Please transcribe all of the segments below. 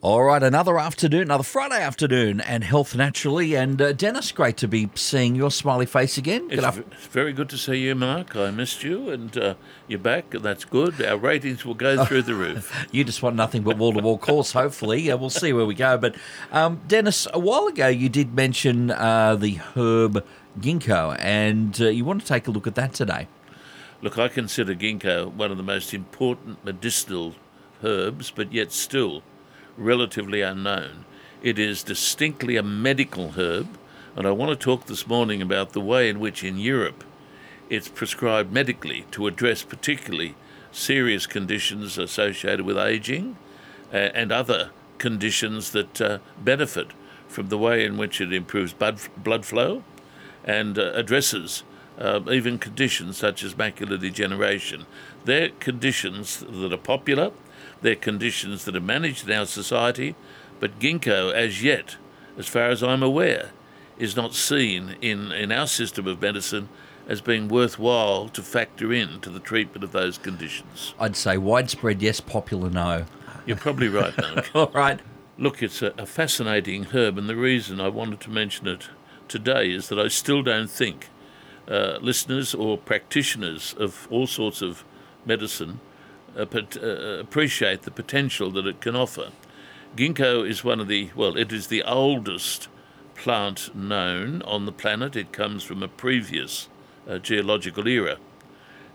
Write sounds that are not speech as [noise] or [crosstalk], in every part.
All right, another afternoon, another Friday afternoon, and health naturally. And uh, Denis, great to be seeing your smiley face again. It's, v- it's very good to see you, Mark. I missed you, and uh, you're back. That's good. Our ratings will go through the roof. [laughs] you just want nothing but wall to wall calls, hopefully. Uh, we'll see where we go. But, um, Denis, a while ago you did mention uh, the herb ginkgo, and uh, you want to take a look at that today. Look, I consider ginkgo one of the most important medicinal herbs, but yet still relatively unknown. It is distinctly a medical herb, and I want to talk this morning about the way in which in Europe it's prescribed medically to address particularly serious conditions associated with aging uh, and other conditions that uh, benefit from the way in which it improves blood, blood flow and uh, addresses uh, even conditions such as macular degeneration. They're conditions that are popular they're conditions that are managed in our society, but ginkgo, as yet, as far as I'm aware, is not seen in, in our system of medicine as being worthwhile to factor in to the treatment of those conditions. I'd say widespread yes, popular no. You're probably right, Mark. [laughs] All right. Look, it's a, a fascinating herb, and the reason I wanted to mention it today is that I still don't think uh, listeners or practitioners of all sorts of medicine uh, uh, appreciate the potential that it can offer. Ginkgo is one of the, well, it is the oldest plant known on the planet. It comes from a previous uh, geological era.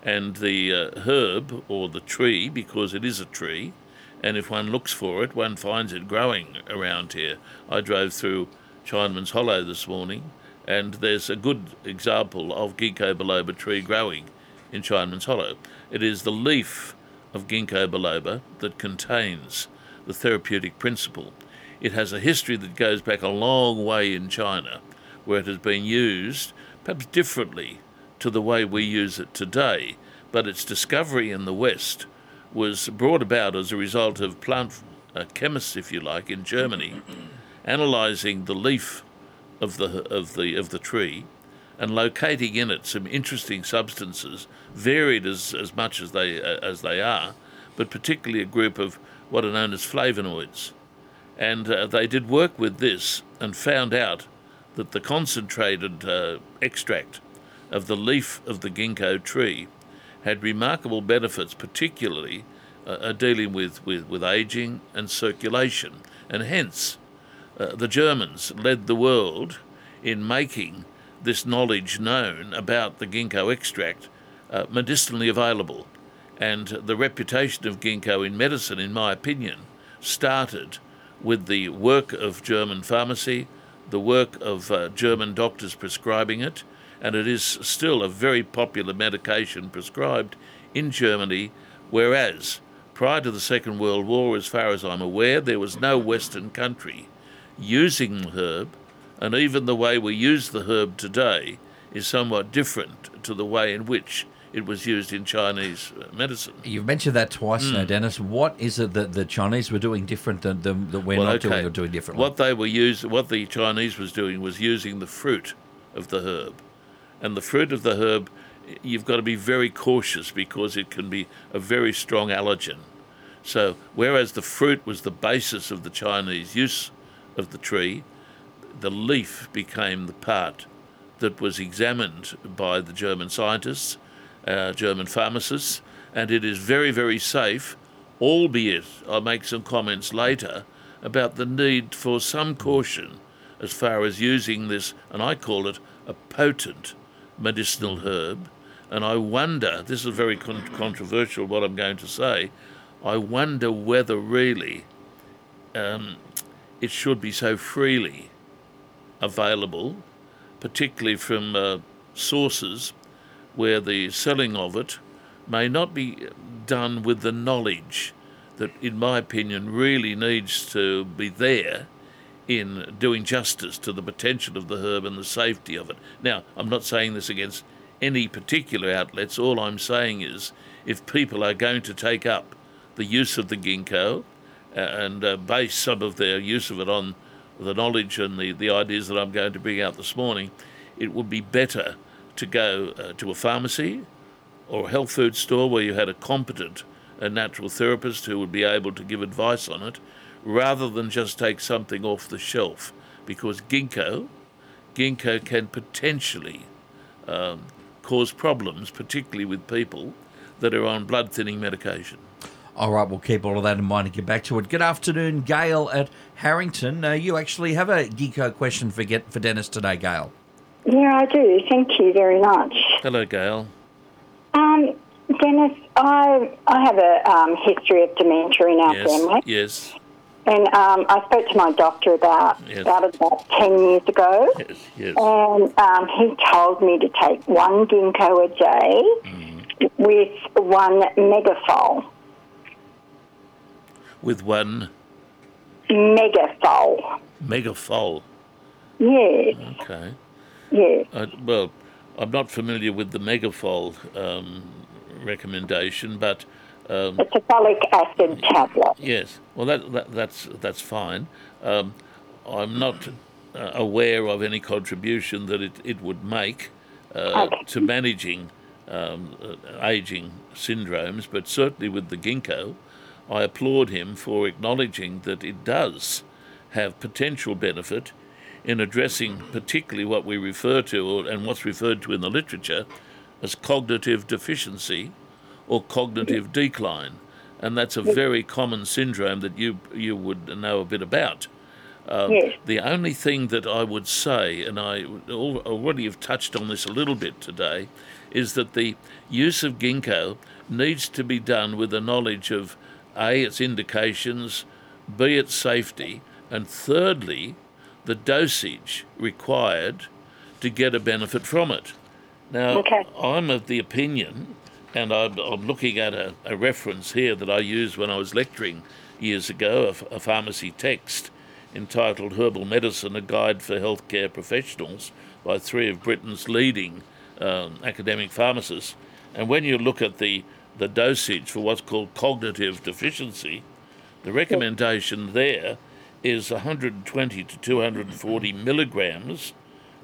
And the uh, herb, or the tree, because it is a tree, and if one looks for it, one finds it growing around here. I drove through Chinaman's Hollow this morning, and there's a good example of ginkgo biloba tree growing in Chinaman's Hollow. It is the leaf of ginkgo biloba that contains the therapeutic principle. It has a history that goes back a long way in China, where it has been used perhaps differently to the way we use it today, but its discovery in the West was brought about as a result of plant uh, chemists, if you like, in Germany, [clears throat] analysing the leaf of the of the of the tree and locating in it some interesting substances, varied as, as much as they, uh, as they are, but particularly a group of what are known as flavonoids. And uh, they did work with this and found out that the concentrated uh, extract of the leaf of the ginkgo tree had remarkable benefits, particularly uh, uh dealing with, with, with aging and circulation. And hence, uh, the Germans led the world in making this knowledge known about the ginkgo extract uh, medicinally available. And the reputation of ginkgo in medicine, in my opinion, started with the work of German pharmacy, the work of uh, German doctors prescribing it, and it is still a very popular medication prescribed in Germany, whereas prior to the Second World War, as far as I'm aware, there was no Western country using herb and even the way we use the herb today is somewhat different to the way in which it was used in Chinese uh, medicine. You've mentioned that twice mm. now, Denis. What is it that the Chinese were doing different than, than that we're well, not okay. doing or doing differently? What they were use, what the Chinese was doing was using the fruit of the herb, and the fruit of the herb, you've got to be very cautious because it can be a very strong allergen. So, whereas the fruit was the basis of the Chinese use of the tree, the leaf became the part that was examined by the German scientists, uh, German pharmacists, and it is very, very safe, albeit I'll make some comments later about the need for some caution as far as using this, and I call it a potent medicinal herb. And I wonder, this is very con- controversial what I'm going to say, I wonder whether really um, it should be so freely available, particularly from uh, sources where the selling of it may not be done with the knowledge that, in my opinion, really needs to be there in doing justice to the potential of the herb and the safety of it. Now, I'm not saying this against any particular outlets. All I'm saying is if people are going to take up the use of the ginkgo and uh, base some of their use of it on the knowledge and the, the ideas that I'm going to bring out this morning, it would be better to go uh, to a pharmacy or a health food store where you had a competent a natural therapist who would be able to give advice on it, rather than just take something off the shelf, because ginkgo, ginkgo can potentially um, cause problems, particularly with people that are on blood thinning medication. All right, we'll keep all of that in mind and get back to it. Good afternoon, Gail at Harrington. Uh, you actually have a ginkgo question for get for Denis today, Gail. Yeah, I do. Thank you very much. Hello, Gail. Um, Denis, I I have a um, history of dementia in our Yes. family, Yes. and um, I spoke to my doctor about Yes. about about ten years ago, Yes. Yes. and um, he told me to take one ginkgo a day Mm-hmm. with one megafol. With one Megafol. megafol. Yes, Okay. yes. I, well, I'm not familiar with the megafol um, recommendation, but um, It's a folic acid tablet. yes. Well, that, that that's that's fine. Um, I'm not uh, aware of any contribution that it, it would make uh, Okay. to managing um, uh, aging syndromes, but certainly with the ginkgo, I applaud him for acknowledging that it does have potential benefit in addressing particularly what we refer to or, and what's referred to in the literature as cognitive deficiency or cognitive decline. And that's a very common syndrome that you you would know a bit about. Um, Yes. The only thing that I would say, and I already have touched on this a little bit today, is that the use of ginkgo needs to be done with a knowledge of A, its indications, B, its safety, and thirdly, the dosage required to get a benefit from it. Now, Okay. I'm of the opinion, and I'm, I'm looking at a, a reference here that I used when I was lecturing years ago, a pharmacy text entitled Herbal Medicine A Guide for Healthcare Professionals by three of Britain's leading um, academic pharmacists. And when you look at the, the dosage for what's called cognitive deficiency, the recommendation there is 120 to 240 milligrams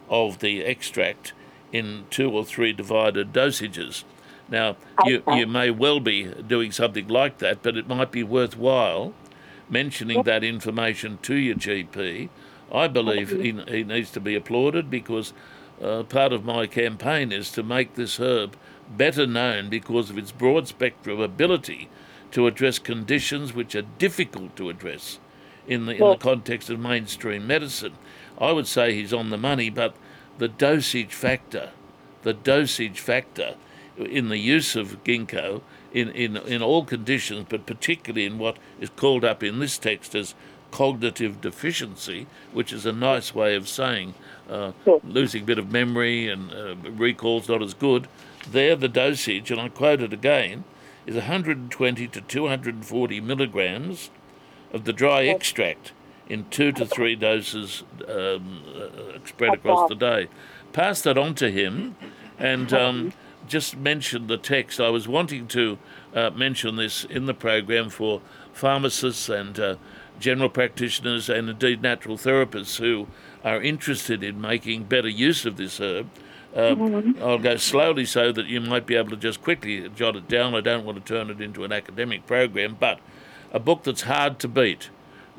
of the extract in two or three divided dosages. Now, you, you may well be doing something like that, but it might be worthwhile mentioning that information to your GP. I believe he, he needs to be applauded because uh, part of my campaign is to make this herb better known because of its broad spectrum ability to address conditions which are difficult to address in the, in the context of mainstream medicine. I would say he's on the money, but the dosage factor, the dosage factor in the use of ginkgo in, in, in all conditions, but particularly in what is called up in this text as cognitive deficiency, which is a nice way of saying uh, losing a bit of memory and uh, recall's not as good. There, the dosage, and I quote it again, is 120 to 240 milligrams of the dry extract in two to three doses um, uh, spread across the day. Pass that on to him and um, just mention the text. I was wanting to uh, mention this in the program for pharmacists and uh, general practitioners and indeed natural therapists who are interested in making better use of this herb. Um, I'll go slowly so that you might be able to just quickly jot it down. I don't want to turn it into an academic program, but a book that's hard to beat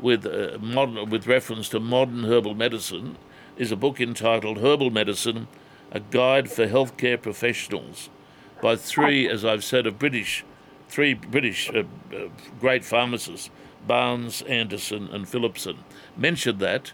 with uh, modern, with reference to modern herbal medicine is a book entitled Herbal Medicine: A Guide for Healthcare Professionals by three, as I've said, of British, three British uh, uh, great pharmacists, Barnes, Anderson, and Phillipson. Mentioned that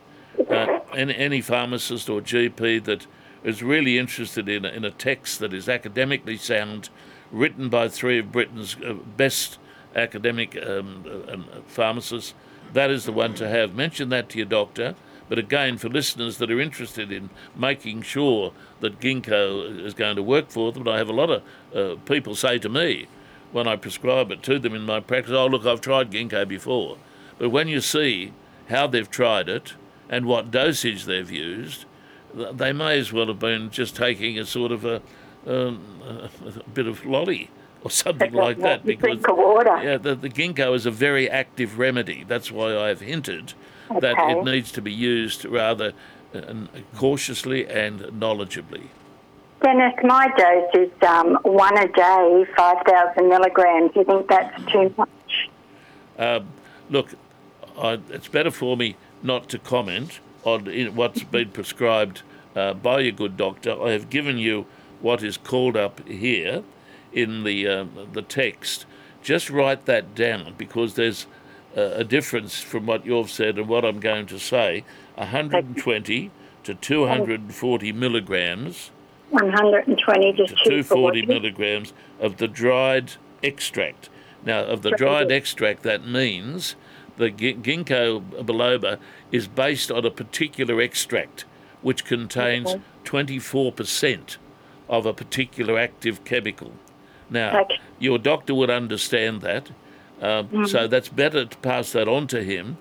uh, any, any pharmacist or GP that is really interested in, a- in a text that is academically sound, written by three of Britain's uh, best academic um, uh, um, pharmacists, that is the one to have. Mention that to your doctor. But again, for listeners that are interested in making sure that ginkgo is going to work for them, I have a lot of uh, people say to me when I prescribe it to them in my practice, oh, look, I've tried ginkgo before. But when you see how they've tried it and what dosage they've used, they may as well have been just taking a sort of a, um, [laughs] a, bit of lolly or something like that because yeah, the, the ginkgo is a very active remedy. That's why I've hinted that it needs to be used rather uh, cautiously and knowledgeably. Denis, my dose is um, one a day, 5,000 milligrams. Do You think that's too much? Um, look, I, it's better for me not to comment on what's been prescribed uh, by your good doctor. I have given you what is called up here in the uh, the text. Just write that down because there's a difference from what you've said and what I'm going to say. 120 to 240 milligrams. 120 to, to 240 milligrams of the dried extract. Now, of the dried extract, that means the ginkgo biloba is based on a particular extract which contains okay. 24% of a particular active chemical. Now, okay. your doctor would understand that, um, mm. so that's better to pass that on to him.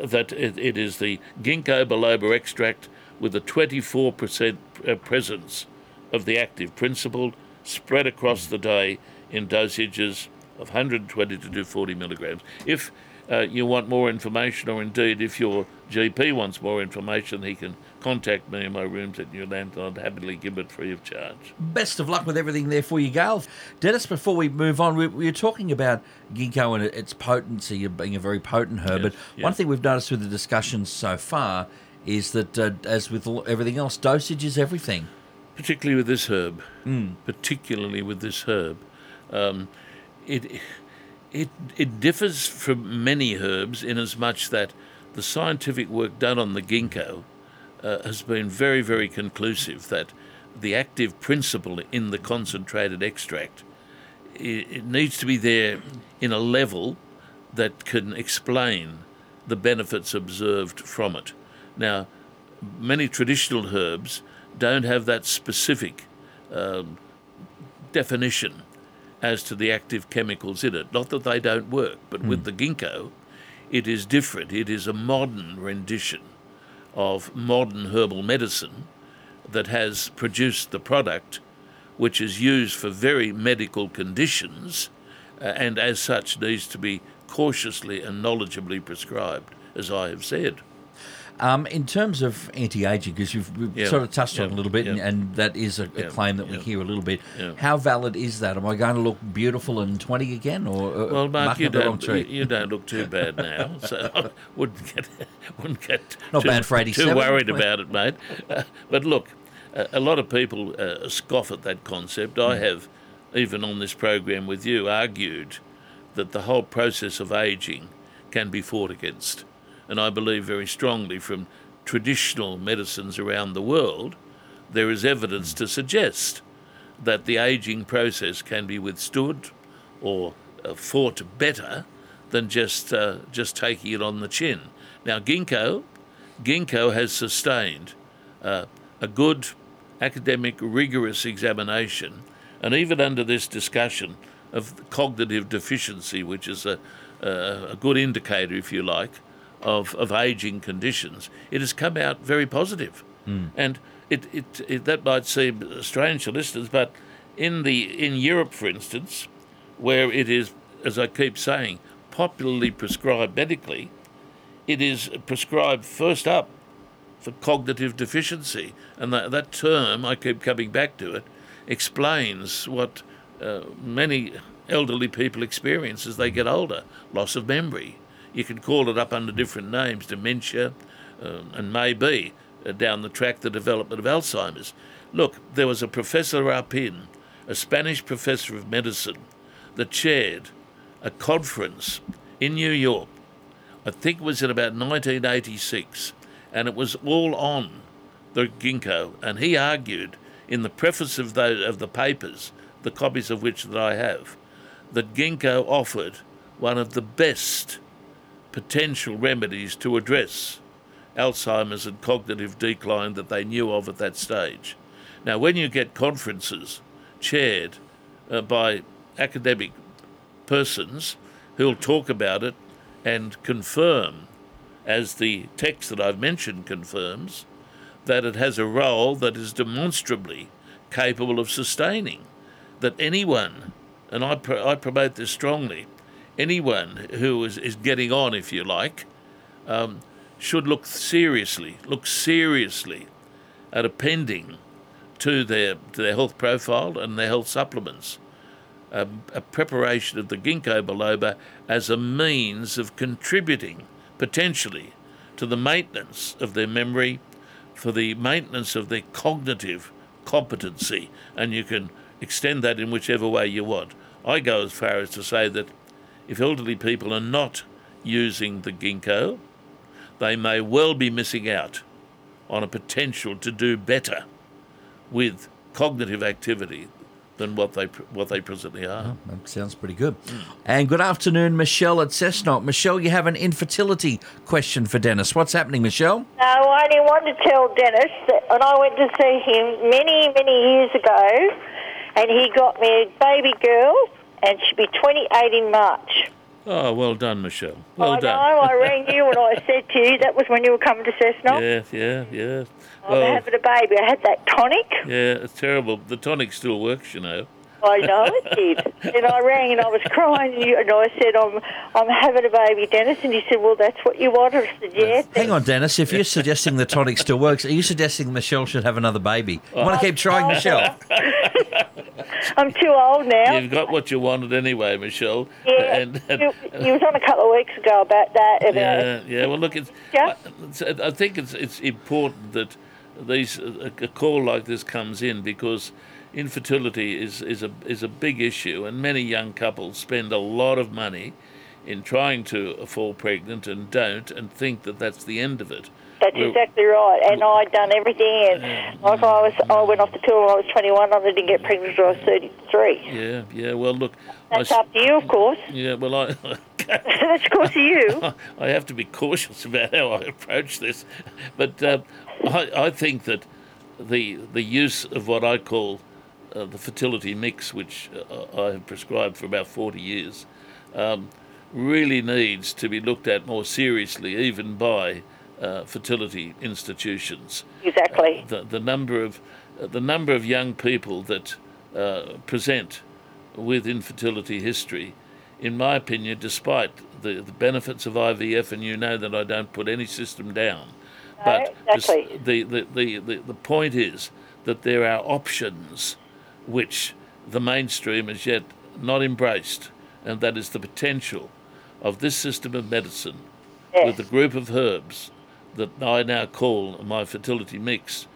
That it, it is the ginkgo biloba extract with a 24% uh, presence of the active principle spread across the day in dosages of 120 to 240 milligrams. If uh, you want more information, or indeed if your GP wants more information, he can contact me in my rooms at Newland and I'd happily give it free of charge. Best of luck with everything there for you, Gail. Denis, before we move on, we, we were talking about ginkgo and its potency of being a very potent herb, yes, but yes. one thing we've noticed with the discussions so far is that, uh, as with everything else, dosage is everything. Particularly with this herb. Mm. Particularly with this herb. Um, it, it, it differs from many herbs in as much that the scientific work done on the ginkgo uh, has been very, very conclusive that the active principle in the concentrated extract it, it needs to be there in a level that can explain the benefits observed from it. Now, many traditional herbs don't have that specific um, definition as to the active chemicals in it. Not that they don't work, but mm. with hmm. the ginkgo, it is different. It is a modern rendition of modern herbal medicine that has produced the product which is used for very medical conditions uh, and as such needs to be cautiously and knowledgeably prescribed, as I have said. Um, in terms of anti-aging, because you've yeah. sort of touched yeah. on it a little bit, yeah. and, and, that is a, a claim that we hear a little bit. How valid is that? Am I going to look beautiful and twenty again, or uh, well, Mark, you don't, you, don't look too bad now, [laughs] so I wouldn't get [laughs] wouldn't get not too, bad for. Too worried about it, mate. Uh, [laughs] but look, uh, a lot of people uh, scoff at that concept. Mm. I have, even on this program with you, argued that the whole process of aging can be fought against and I believe very strongly from traditional medicines around the world, there is evidence to suggest that the aging process can be withstood or uh, fought better than just uh, just taking it on the chin. Now, ginkgo, ginkgo has sustained uh, a good academic, rigorous examination, and even under this discussion of cognitive deficiency, which is a, a, a good indicator, if you like, of, of aging conditions, it has come out very positive. Mm. And it, it, it, that might seem strange to listeners, but in, the, in Europe, for instance, where it is, as I keep saying, popularly prescribed medically, it is prescribed first up for cognitive deficiency. And that, that term, I keep coming back to it, explains what uh, many elderly people experience as they get older loss of memory, you can call it up under different names, dementia, uh, and maybe uh, down the track the development of Alzheimer's. Look, there was a professor up in, a Spanish professor of medicine, that chaired a conference in New York. I think it was in about 1986, and it was all on the ginkgo. And he argued in the preface of the, of the papers, the copies of which that I have, that ginkgo offered one of the best potential remedies to address Alzheimer's and cognitive decline that they knew of at that stage. Now, when you get conferences chaired uh, by academic persons who'll talk about it and confirm, as the text that I've mentioned confirms, that it has a role that is demonstrably capable of sustaining, that anyone, and I, I promote this strongly, anyone who is, is getting on, if you like, um, should look seriously, look seriously at appending to their, to their health profile and their health supplements um, a preparation of the ginkgo biloba as a means of contributing potentially to the maintenance of their memory, for the maintenance of their cognitive competency, and you can extend that in whichever way you want. I go as far as to say that if elderly people are not using the ginkgo, they may well be missing out on a potential to do better with cognitive activity than what they what they presently are. Oh, that sounds pretty good. And good afternoon, Michelle at Cessnock. Michelle, you have an infertility question for Denis. What's happening, Michelle? No, I only wanted to tell Denis that when I went to see him many, many years ago, and he got me a baby girl, and she'll be 28 in March. Oh, well done, Michelle. Well I done. know, I [laughs] rang you and I said to you, that was when you were coming to Cessnock. Yeah, yeah, yeah. I'm having a baby. I had that tonic. yeah, it's terrible. The tonic still works, you know. I know it did. and I rang and I was crying, and, you, and I said, I'm, I'm having a baby, Denis. And he said, Well, that's what you wanted. I said, Yes. Hang on, Denis. If you're suggesting the tonic still works, are you suggesting Michelle should have another baby? You want to keep trying, Michelle? [laughs] I'm too old now. You've got what you wanted anyway, Michelle. Yeah, And, and- you, you was on a couple of weeks ago about that. About yeah, uh, yeah. Well, look, it's. Yeah. I, I think it's it's important that these a, a call like this comes in because infertility is is a is a big issue, and many young couples spend a lot of money in trying to fall pregnant and don't, and think that that's the end of it. That's Well- exactly right. And I'd done everything, and like I was, I went off the pill when I was 21, and I didn't get pregnant until I was 33. Yeah, yeah. Well, look. I That's s- up to you, of course. yeah, well, I, [laughs] [laughs] That's of course to you. I have to be cautious about how I approach this, but uh, I, I think that the the use of what I call uh, the fertility mix, which uh, I have prescribed for about forty years, um, really needs to be looked at more seriously, even by uh, fertility institutions Exactly. the, the number of uh, the number of young people that uh, present with infertility history, in my opinion, despite the, the benefits of IVF, and you know that I don't put any system down, but exactly. the, the, the, the point is that there are options which the mainstream has yet not embraced, and that is the potential of this system of medicine with a group of herbs that I now call my fertility mix,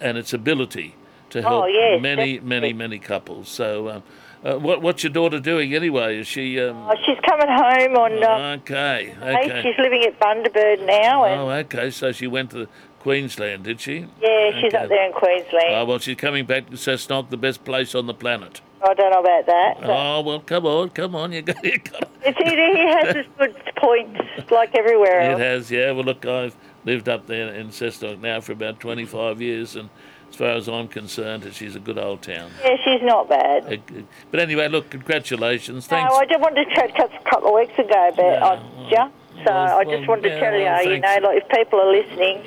and its ability to help Oh, yes, many, definitely. many, many couples. So, um, uh, what, what's your daughter doing anyway? Is she? Um, Oh, she's coming home on. Uh, okay, okay. she's living at Bundaberg now, and Oh, okay. So she went to Queensland, did she? yeah, she's okay. up there in Queensland. Oh, well, she's coming back to Cessnock, the best place on the planet. I don't know about that. but Oh, well, come on, come on. You got, [laughs] you got [laughs] It's he has his good points like everywhere else. It has, yeah. Well, look, I've lived up there in Cessnock now for about 25 years, and as far as I'm concerned, she's a good old town. Yeah, she's not bad. But anyway, look, congratulations. No, Thanks. I just wanted to chat a couple of weeks ago about Yeah, on well. So well, I just well, wanted to yeah, tell well, you, you know, like if people are listening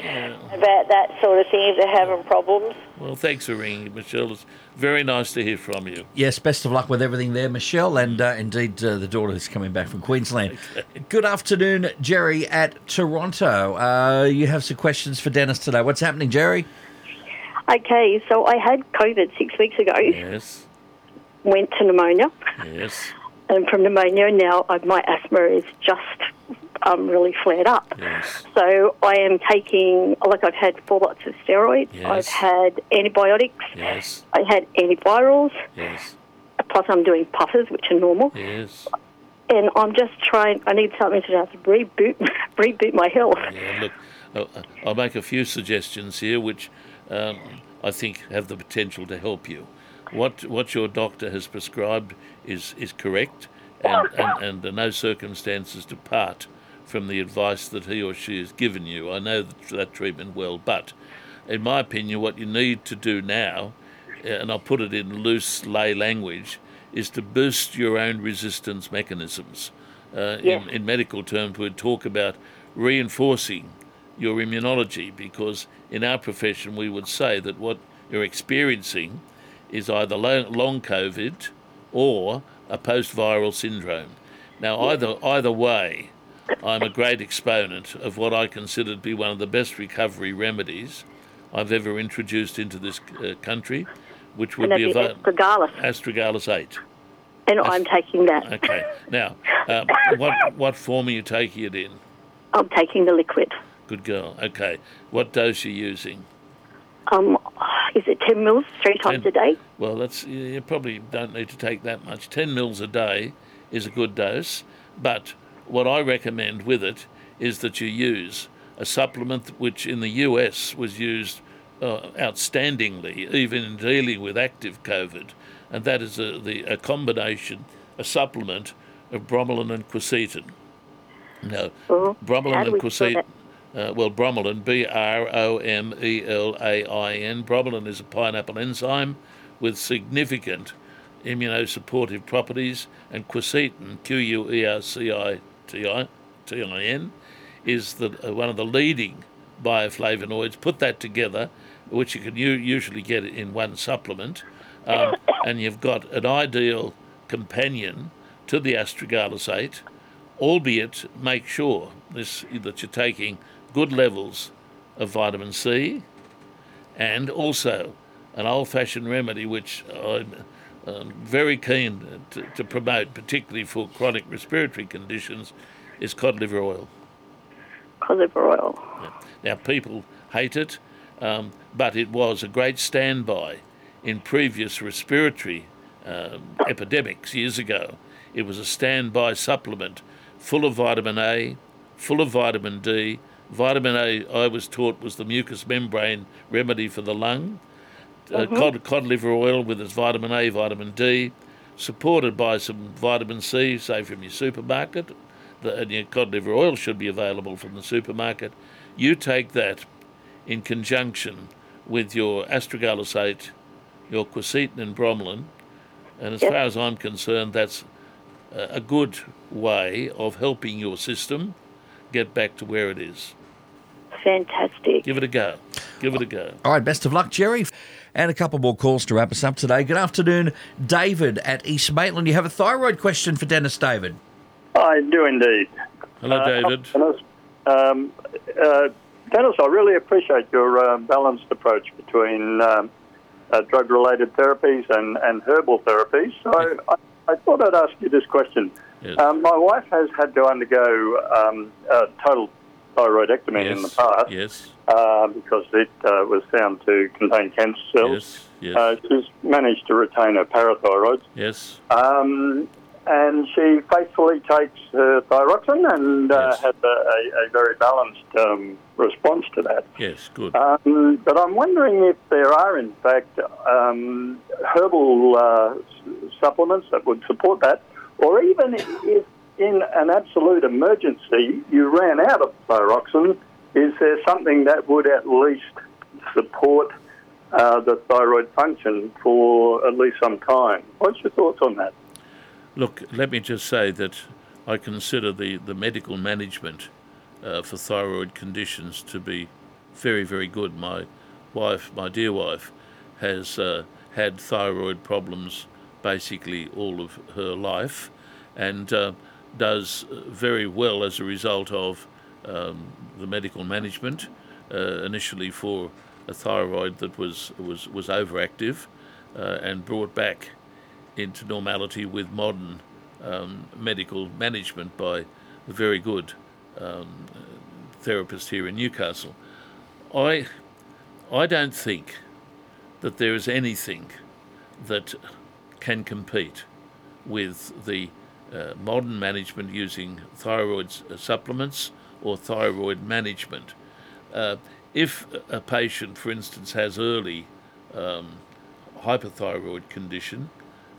about that sort of thing, if they're having problems. Well, thanks for ringing, Michelle. It's very nice to hear from you. Yes, best of luck with everything there, Michelle, and uh, indeed uh, the daughter who's coming back from Queensland. Good afternoon, Jerry at Toronto. Uh, you have some questions for Denis today. What's happening, Jerry? Okay, so I had COVID six weeks ago, Yes, went to pneumonia, yes, and from pneumonia now uh, my asthma is just um, really flared up. yes. So I am taking, like I've had four lots of steroids, Yes. I've had antibiotics, Yes, I had antivirals, yes, plus I'm doing puffers, which are normal, yes. and I'm just trying, I need something to just reboot, [laughs] reboot my health. Yeah, look, I'll make a few suggestions here which um, I think have the potential to help you. What what your doctor has prescribed is, is correct, and, and, and there no circumstances to part from the advice that he or she has given you. I know that, treatment well, but in my opinion, what you need to do now, uh, and I'll put it in loose lay language, is to boost your own resistance mechanisms. Uh, Yes. in, in medical terms, we'd talk about reinforcing your immunology because in our profession we would say that what you're experiencing is either long COVID or a post-viral syndrome. Now, either either way, I'm a great exponent of what I consider to be one of the best recovery remedies I've ever introduced into this uh, country, which would be be astragalus, Astragalus 8. and I'm taking that. Okay. Now, [laughs] um, what what form are you taking it in? I'm taking the liquid. Good girl. Okay. What dose are you using? Um, is it 10 mils three times 10. a day? Well, that's you probably don't need to take that much. Ten mils a day is a good dose, but what I recommend with it is that you use a supplement which in the US was used uh, outstandingly, even in dealing with active COVID, and that is a, the, a combination, a supplement of bromelain and quercetin. Now, Oh, bromelain and we quercetin. Uh, well, bromelain, B R O M E L A I N. Bromelain is a pineapple enzyme with significant immunosupportive properties, and quercetin, Q U E R C I T I T I N, is the, uh, one of the leading bioflavonoids. Put that together, which you can u- usually get in one supplement, um, [coughs] and you've got an ideal companion to the Astragalus 8 albeit make sure this, that you're taking good levels of vitamin C and also an old fashioned remedy which I'm um, very keen to, to promote, particularly for chronic respiratory conditions, is cod liver oil. Cod liver oil. Now, people hate it, um, but it was a great standby in previous respiratory um, epidemics years ago. It was a standby supplement full of vitamin A, full of vitamin D. Vitamin A, I was taught, was the mucous membrane remedy for the lung. Uh, cod, cod liver oil with its vitamin A, vitamin D, supported by some vitamin C, say from your supermarket. The, and your cod liver oil should be available from the supermarket. You take that in conjunction with your Astragalus 8, your quercetin and bromelain, and as Yep. far as I'm concerned, that's a a good way of helping your system get back to where it is. Fantastic. Give it a go. Give it a go. All right, best of luck, Jerry. And a couple more calls to wrap us up today. Good afternoon, David at East Maitland. You have a thyroid question for Denis David. I do indeed. Hello, Uh, David. Denis, um, uh, Denis, I really appreciate your uh, balanced approach between um, uh, drug-related therapies and, and herbal therapies. So I, I thought I'd ask you this question. Yes. Um, my wife has had to undergo um, a total thyroidectomy in the past Yes. uh, because it uh, was found to contain cancer cells. Yes. Yes. Uh, she's managed to retain her parathyroid. yes. Um, and she faithfully takes her thyroxine and uh, Yes. has a, a, a very balanced um, response to that. Yes. Good. Um, but I'm wondering if there are, in fact, um, herbal uh, supplements that would support that, or even if in an absolute emergency you ran out of thyroxine, is there something that would at least support uh, the thyroid function for at least some time? What's your thoughts on that? Look, let me just say that I consider the, the medical management uh, for thyroid conditions to be very, very good. My wife, my dear wife, has uh, had thyroid problems basically all of her life and uh, does very well as a result of um, the medical management, uh, initially for a thyroid that was, was, was overactive uh, and brought back into normality with modern um, medical management by a very good um, therapist here in Newcastle. I, I don't think that there is anything that can compete with the uh, modern management using thyroid uh, supplements or thyroid management. Uh, if a patient, for instance, has early um, hypothyroid condition,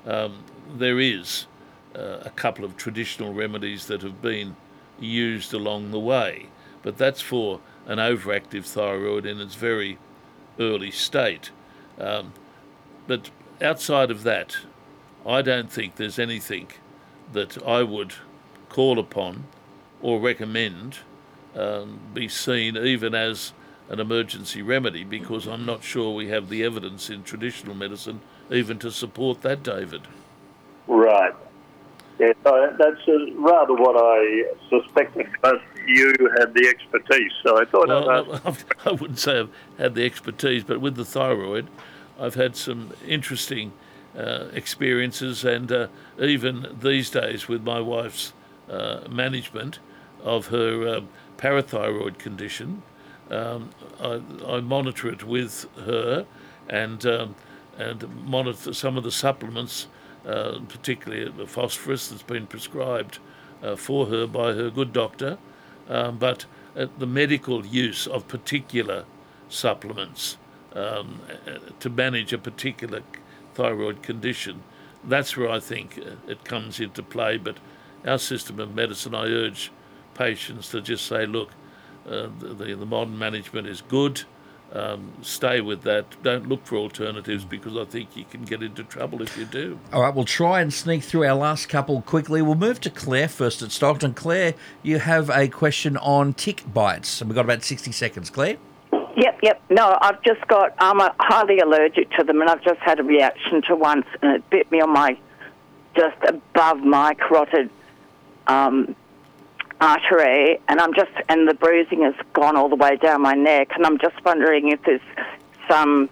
um, there is uh, a couple of traditional remedies that have been used along the way, but that's for an overactive thyroid in its very early state. Um, but outside of that, I don't think there's anything that I would call upon or recommend um, be seen even as an emergency remedy because I'm not sure we have the evidence in traditional medicine even to support that, David. Right. Yeah, that's uh, rather what I suspected, but you had the expertise, so I thought Well, ask. [laughs] I wouldn't say I've had the expertise, but with the thyroid, I've had some interesting experiences, and uh, even these days with my wife's uh, management of her parathyroid condition. Um, I, I, monitor it with her and um, and monitor some of the supplements, uh, particularly the phosphorus that's been prescribed uh, for her by her good doctor. Um, but uh, the medical use of particular supplements um, uh, to manage a particular thyroid condition, that's where I think uh, it comes into play. But our system of medicine, I urge patients to just say, look, uh, the, the modern management is good. Um, stay with that. Don't look for alternatives because I think you can get into trouble if you do. All right, we'll try and sneak through our last couple quickly. We'll move to Claire first at Stockton. Claire, you have a question on tick bites, and we've got about 60 seconds. Claire? Yep, yep. No, I've just got, I'm highly allergic to them, and I've just had a reaction to once, and it bit me on my, just above my carotid um, artery, and I'm just and the bruising has gone all the way down my neck, and I'm just wondering if there's some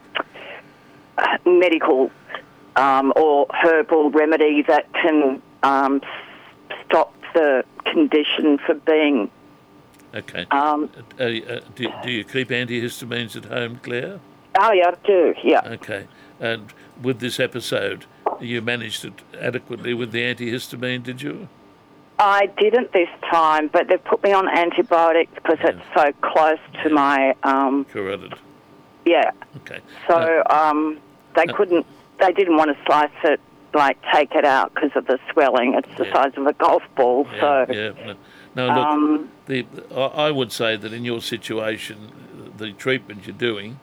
uh, medical um, or herbal remedy that can um, stop the condition for being. Okay. Um, uh, uh, do, do you keep antihistamines at home, Claire? Oh yeah, I do. Yeah. Okay. And with this episode, you managed it adequately with the antihistamine, did you? I didn't this time, but they've put me on antibiotics because yeah. it's so close to yeah. my. Um, Carotid. Yeah. Okay. So uh, um, they uh, couldn't. They didn't want to slice it, like take it out because of the swelling. It's the yeah. size of a golf ball. So. Yeah. No, no look. Um, the, I would say that in your situation, the treatment you're doing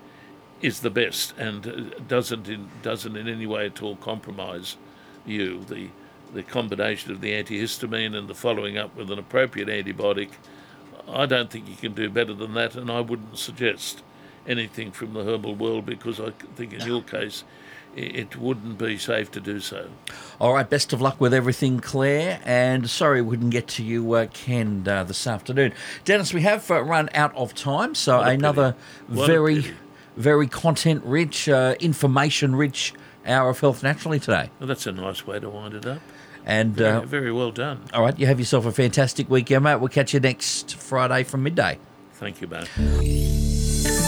is the best and doesn't in, doesn't in any way at all compromise you. The the combination of the antihistamine and the following up with an appropriate antibiotic, I don't think you can do better than that, and I wouldn't suggest anything from the herbal world because I think in your case it wouldn't be safe to do so. All right, best of luck with everything, Claire. And sorry we didn't get to you, uh, Ken, uh, this afternoon. Denis, we have uh, run out of time, so another very, very content rich, uh, information rich hour of Health Naturally today. Well, that's a nice way to wind it up. And very, uh, very well done. All right, you have yourself a fantastic weekend, mate. We'll catch you next Friday from midday. Thank you, mate.